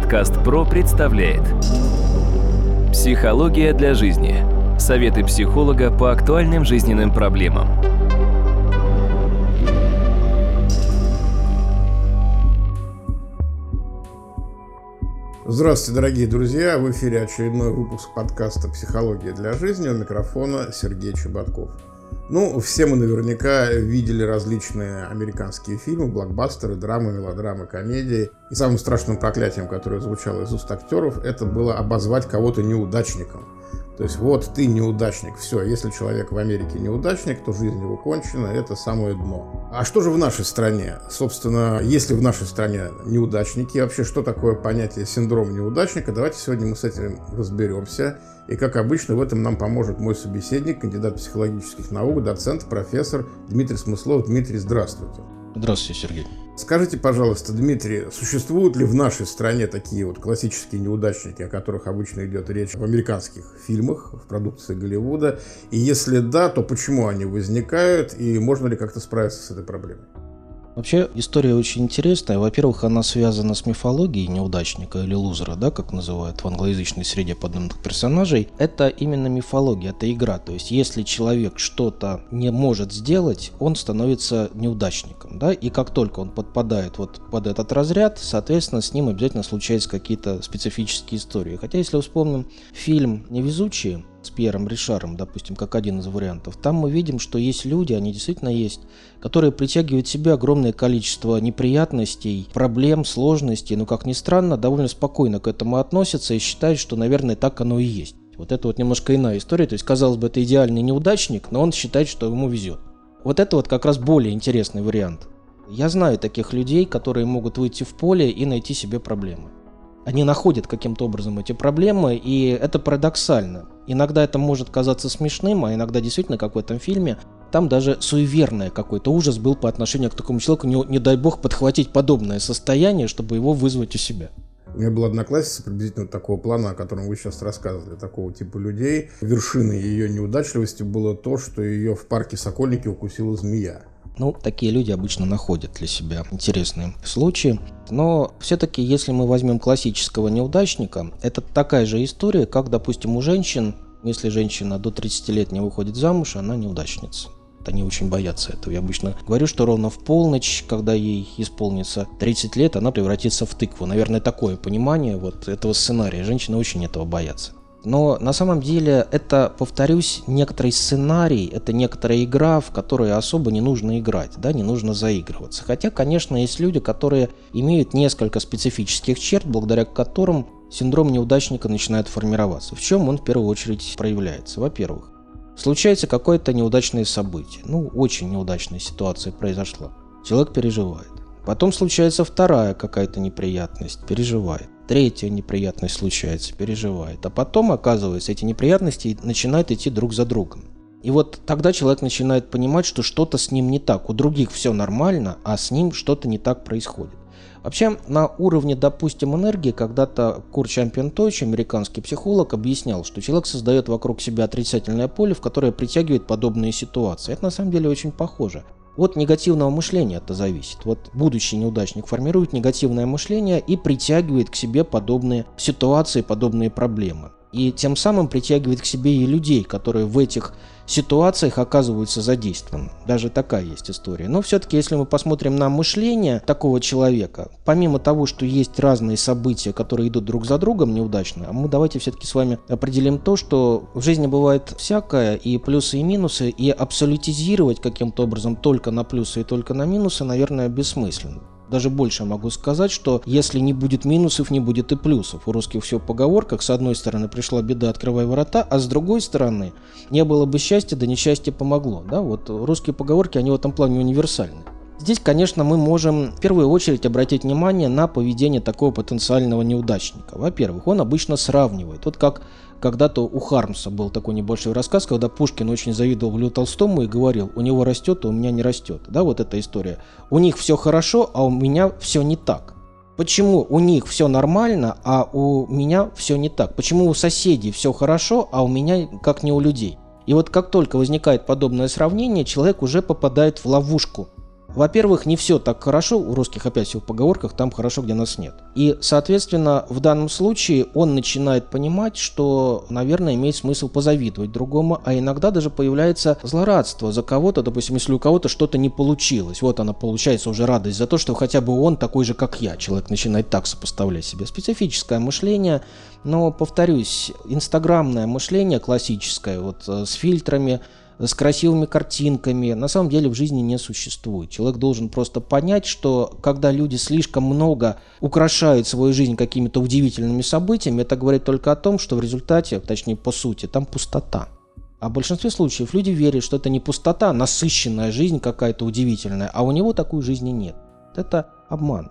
Подкаст ПРО представляет Психология для жизни. Советы психолога по актуальным жизненным проблемам. Здравствуйте, дорогие друзья! В эфире очередной выпуск подкаста «Психология для жизни». У микрофона Сергей Чеботков. Ну, все мы наверняка видели различные американские фильмы, блокбастеры, драмы, мелодрамы, комедии. И самым страшным проклятием, которое звучало из уст актеров, это было обозвать кого-то неудачником. То есть вот ты неудачник, все, если человек в Америке неудачник, то жизнь его кончена, это самое дно. А что же в нашей стране? Собственно, если в нашей стране неудачники, вообще что такое понятие синдром неудачника, давайте сегодня мы с этим разберемся. И как обычно в этом нам поможет мой собеседник, кандидат психологических наук, доцент, профессор Дмитрий Смыслов. Дмитрий, здравствуйте. Здравствуйте, Сергей. Скажите, пожалуйста, Дмитрий, существуют ли в нашей стране такие вот классические неудачники, о которых обычно идет речь в американских фильмах, в продукции Голливуда? И если да, то почему они возникают и можно ли как-то справиться с этой проблемой? Вообще история очень интересная. Во-первых, она связана с мифологией неудачника или лузера, да, как называют в англоязычной среде подобных персонажей. Это именно мифология, это игра. То есть, если человек что-то не может сделать, он становится неудачником, да, и как только он подпадает вот под этот разряд, соответственно, с ним обязательно случаются какие-то специфические истории. Хотя, если вспомним фильм «Невезучие», с Пьером Ришаром, допустим, как один из вариантов, там мы видим, что есть люди, они действительно есть, которые притягивают в себя огромное количество неприятностей, проблем, сложностей, но, как ни странно, довольно спокойно к этому относятся и считают, что, наверное, так оно и есть. Вот это вот немножко иная история, то есть, казалось бы, это идеальный неудачник, но он считает, что ему везет. Вот это вот как раз более интересный вариант. Я знаю таких людей, которые могут выйти в поле и найти себе проблемы они находят каким-то образом эти проблемы, и это парадоксально. Иногда это может казаться смешным, а иногда действительно, как в этом фильме, там даже суеверное какой-то ужас был по отношению к такому человеку, не, не дай бог подхватить подобное состояние, чтобы его вызвать у себя. У меня была одноклассница приблизительно такого плана, о котором вы сейчас рассказывали, такого типа людей. Вершиной ее неудачливости было то, что ее в парке Сокольники укусила змея. Ну, такие люди обычно находят для себя интересные случаи. Но все-таки, если мы возьмем классического неудачника, это такая же история, как, допустим, у женщин, если женщина до 30 лет не выходит замуж, она неудачница. Они очень боятся этого. Я обычно говорю, что ровно в полночь, когда ей исполнится 30 лет, она превратится в тыкву. Наверное, такое понимание вот этого сценария. Женщины очень этого боятся. Но на самом деле это, повторюсь, некоторый сценарий, это некоторая игра, в которой особо не нужно играть, да, не нужно заигрываться. Хотя, конечно, есть люди, которые имеют несколько специфических черт, благодаря которым синдром неудачника начинает формироваться. В чем он в первую очередь проявляется? Во-первых, случается какое-то неудачное событие, ну, очень неудачная ситуация произошла. Человек переживает. Потом случается вторая какая-то неприятность, переживает третья неприятность случается, переживает. А потом, оказывается, эти неприятности начинают идти друг за другом. И вот тогда человек начинает понимать, что что-то с ним не так. У других все нормально, а с ним что-то не так происходит. Вообще, на уровне, допустим, энергии, когда-то Кур Чампион Тойч, американский психолог, объяснял, что человек создает вокруг себя отрицательное поле, в которое притягивает подобные ситуации. Это на самом деле очень похоже. От негативного мышления это зависит. Вот будущий неудачник формирует негативное мышление и притягивает к себе подобные ситуации, подобные проблемы. И тем самым притягивает к себе и людей, которые в этих ситуациях оказываются задействованы. Даже такая есть история. Но все-таки, если мы посмотрим на мышление такого человека, помимо того, что есть разные события, которые идут друг за другом неудачно, мы давайте все-таки с вами определим то, что в жизни бывает всякое, и плюсы, и минусы, и абсолютизировать каким-то образом только на плюсы и только на минусы, наверное, бессмысленно. Даже больше могу сказать, что если не будет минусов, не будет и плюсов. У русских все в поговорках. С одной стороны пришла беда, открывай ворота, а с другой стороны не было бы счастья, да несчастье помогло. Да? Вот русские поговорки, они в этом плане универсальны. Здесь, конечно, мы можем в первую очередь обратить внимание на поведение такого потенциального неудачника. Во-первых, он обычно сравнивает. Вот как когда-то у Хармса был такой небольшой рассказ, когда Пушкин очень завидовал Льву Толстому и говорил, у него растет, а у меня не растет. Да, вот эта история. У них все хорошо, а у меня все не так. Почему у них все нормально, а у меня все не так? Почему у соседей все хорошо, а у меня как не у людей? И вот как только возникает подобное сравнение, человек уже попадает в ловушку Во-первых, не все так хорошо, у русских опять все в поговорках, там хорошо, где нас нет. И, соответственно, в данном случае он начинает понимать, что, наверное, имеет смысл позавидовать другому, а иногда даже появляется злорадство за кого-то, допустим, если у кого-то что-то не получилось. Вот она получается уже радость за то, что хотя бы он такой же, как я. Человек начинает так сопоставлять себе. Специфическое мышление, но, повторюсь, инстаграмное мышление классическое, вот э, с фильтрами, с красивыми картинками, на самом деле в жизни не существует. Человек должен просто понять, что когда люди слишком много украшают свою жизнь какими-то удивительными событиями, это говорит только о том, что в результате, точнее по сути, там пустота. А в большинстве случаев люди верят, что это не пустота, а насыщенная жизнь какая-то удивительная, а у него такой жизни нет. Это обман.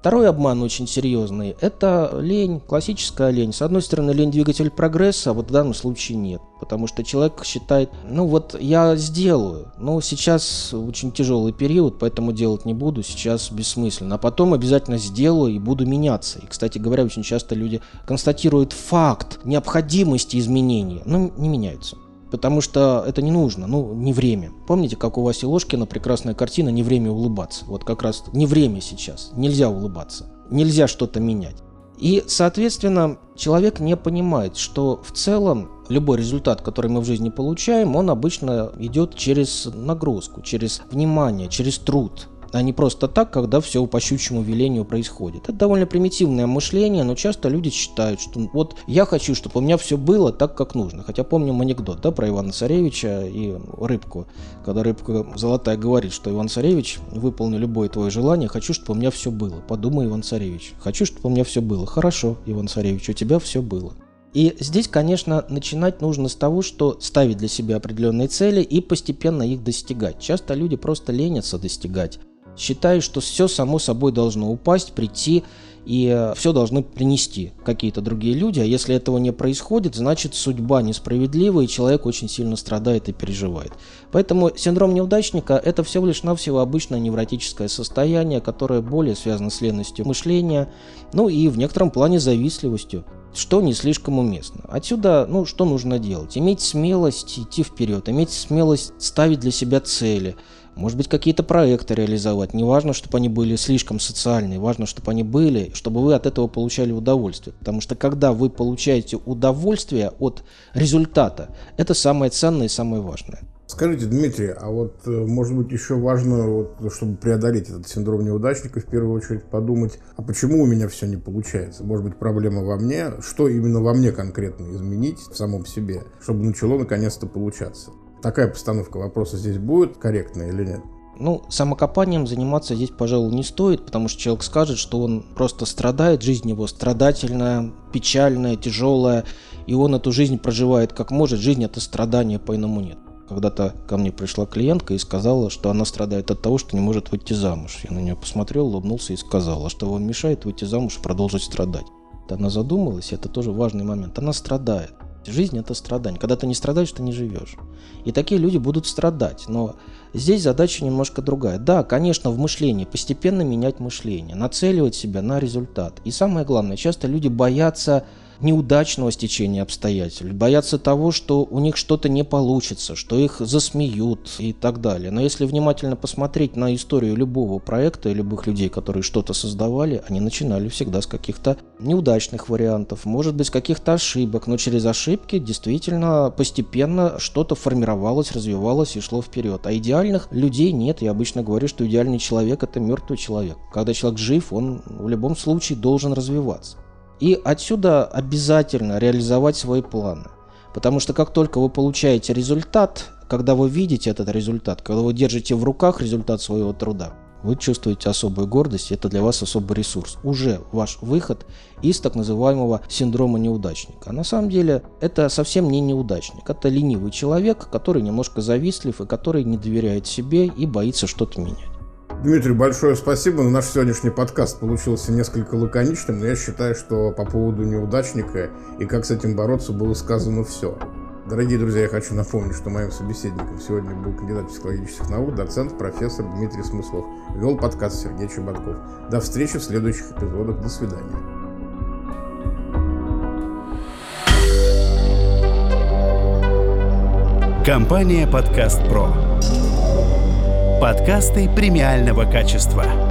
Второй обман очень серьезный – это лень, классическая лень. С одной стороны, лень – двигатель прогресса, а вот в данном случае нет. Потому что человек считает, ну вот я сделаю, но сейчас очень тяжелый период, поэтому делать не буду, сейчас бессмысленно. А потом обязательно сделаю и буду меняться. И, кстати говоря, очень часто люди констатируют факт необходимости изменения, но не меняются потому что это не нужно, ну, не время. Помните, как у Васи Ложкина прекрасная картина «Не время улыбаться». Вот как раз не время сейчас, нельзя улыбаться, нельзя что-то менять. И, соответственно, человек не понимает, что в целом любой результат, который мы в жизни получаем, он обычно идет через нагрузку, через внимание, через труд а не просто так, когда все по щучьему велению происходит. Это довольно примитивное мышление, но часто люди считают, что вот я хочу, чтобы у меня все было так, как нужно. Хотя помним анекдот да, про Ивана Царевича и рыбку, когда рыбка золотая говорит, что Иван Царевич, выполни любое твое желание, хочу, чтобы у меня все было. Подумай, Иван Царевич, хочу, чтобы у меня все было. Хорошо, Иван Царевич, у тебя все было. И здесь, конечно, начинать нужно с того, что ставить для себя определенные цели и постепенно их достигать. Часто люди просто ленятся достигать считаю, что все само собой должно упасть, прийти, и э, все должны принести какие-то другие люди. А если этого не происходит, значит судьба несправедлива, и человек очень сильно страдает и переживает. Поэтому синдром неудачника – это всего лишь навсего обычное невротическое состояние, которое более связано с ленностью мышления, ну и в некотором плане завистливостью что не слишком уместно. Отсюда, ну, что нужно делать? Иметь смелость идти вперед, иметь смелость ставить для себя цели – может быть, какие-то проекты реализовать. Не важно, чтобы они были слишком социальные, важно, чтобы они были, чтобы вы от этого получали удовольствие. Потому что когда вы получаете удовольствие от результата, это самое ценное и самое важное. Скажите, Дмитрий, а вот э, может быть еще важно, вот, чтобы преодолеть этот синдром неудачника, в первую очередь подумать, а почему у меня все не получается? Может быть проблема во мне? Что именно во мне конкретно изменить в самом себе, чтобы начало наконец-то получаться? Такая постановка вопроса здесь будет корректная или нет? Ну, самокопанием заниматься здесь, пожалуй, не стоит, потому что человек скажет, что он просто страдает, жизнь его страдательная, печальная, тяжелая, и он эту жизнь проживает как может, жизнь это страдание, по-иному нет. Когда-то ко мне пришла клиентка и сказала, что она страдает от того, что не может выйти замуж. Я на нее посмотрел, улыбнулся и сказал, а что вам мешает выйти замуж и продолжить страдать. Она задумалась, это тоже важный момент. Она страдает. Жизнь – это страдание. Когда ты не страдаешь, ты не живешь. И такие люди будут страдать. Но здесь задача немножко другая. Да, конечно, в мышлении постепенно менять мышление, нацеливать себя на результат. И самое главное, часто люди боятся неудачного стечения обстоятельств, боятся того, что у них что-то не получится, что их засмеют и так далее. Но если внимательно посмотреть на историю любого проекта и любых людей, которые что-то создавали, они начинали всегда с каких-то неудачных вариантов, может быть, каких-то ошибок, но через ошибки действительно постепенно что-то формировалось, развивалось и шло вперед. А идеальных людей нет. Я обычно говорю, что идеальный человек – это мертвый человек. Когда человек жив, он в любом случае должен развиваться. И отсюда обязательно реализовать свои планы. Потому что как только вы получаете результат, когда вы видите этот результат, когда вы держите в руках результат своего труда, вы чувствуете особую гордость, это для вас особый ресурс. Уже ваш выход из так называемого синдрома неудачника. А на самом деле это совсем не неудачник, это ленивый человек, который немножко завистлив и который не доверяет себе и боится что-то менять. Дмитрий, большое спасибо. Наш сегодняшний подкаст получился несколько лаконичным, но я считаю, что по поводу неудачника и как с этим бороться было сказано все. Дорогие друзья, я хочу напомнить, что моим собеседником сегодня был кандидат психологических наук, доцент, профессор Дмитрий Смыслов. Вел подкаст Сергей Чеботков. До встречи в следующих эпизодах. До свидания. Компания «Подкаст Про». Подкасты премиального качества.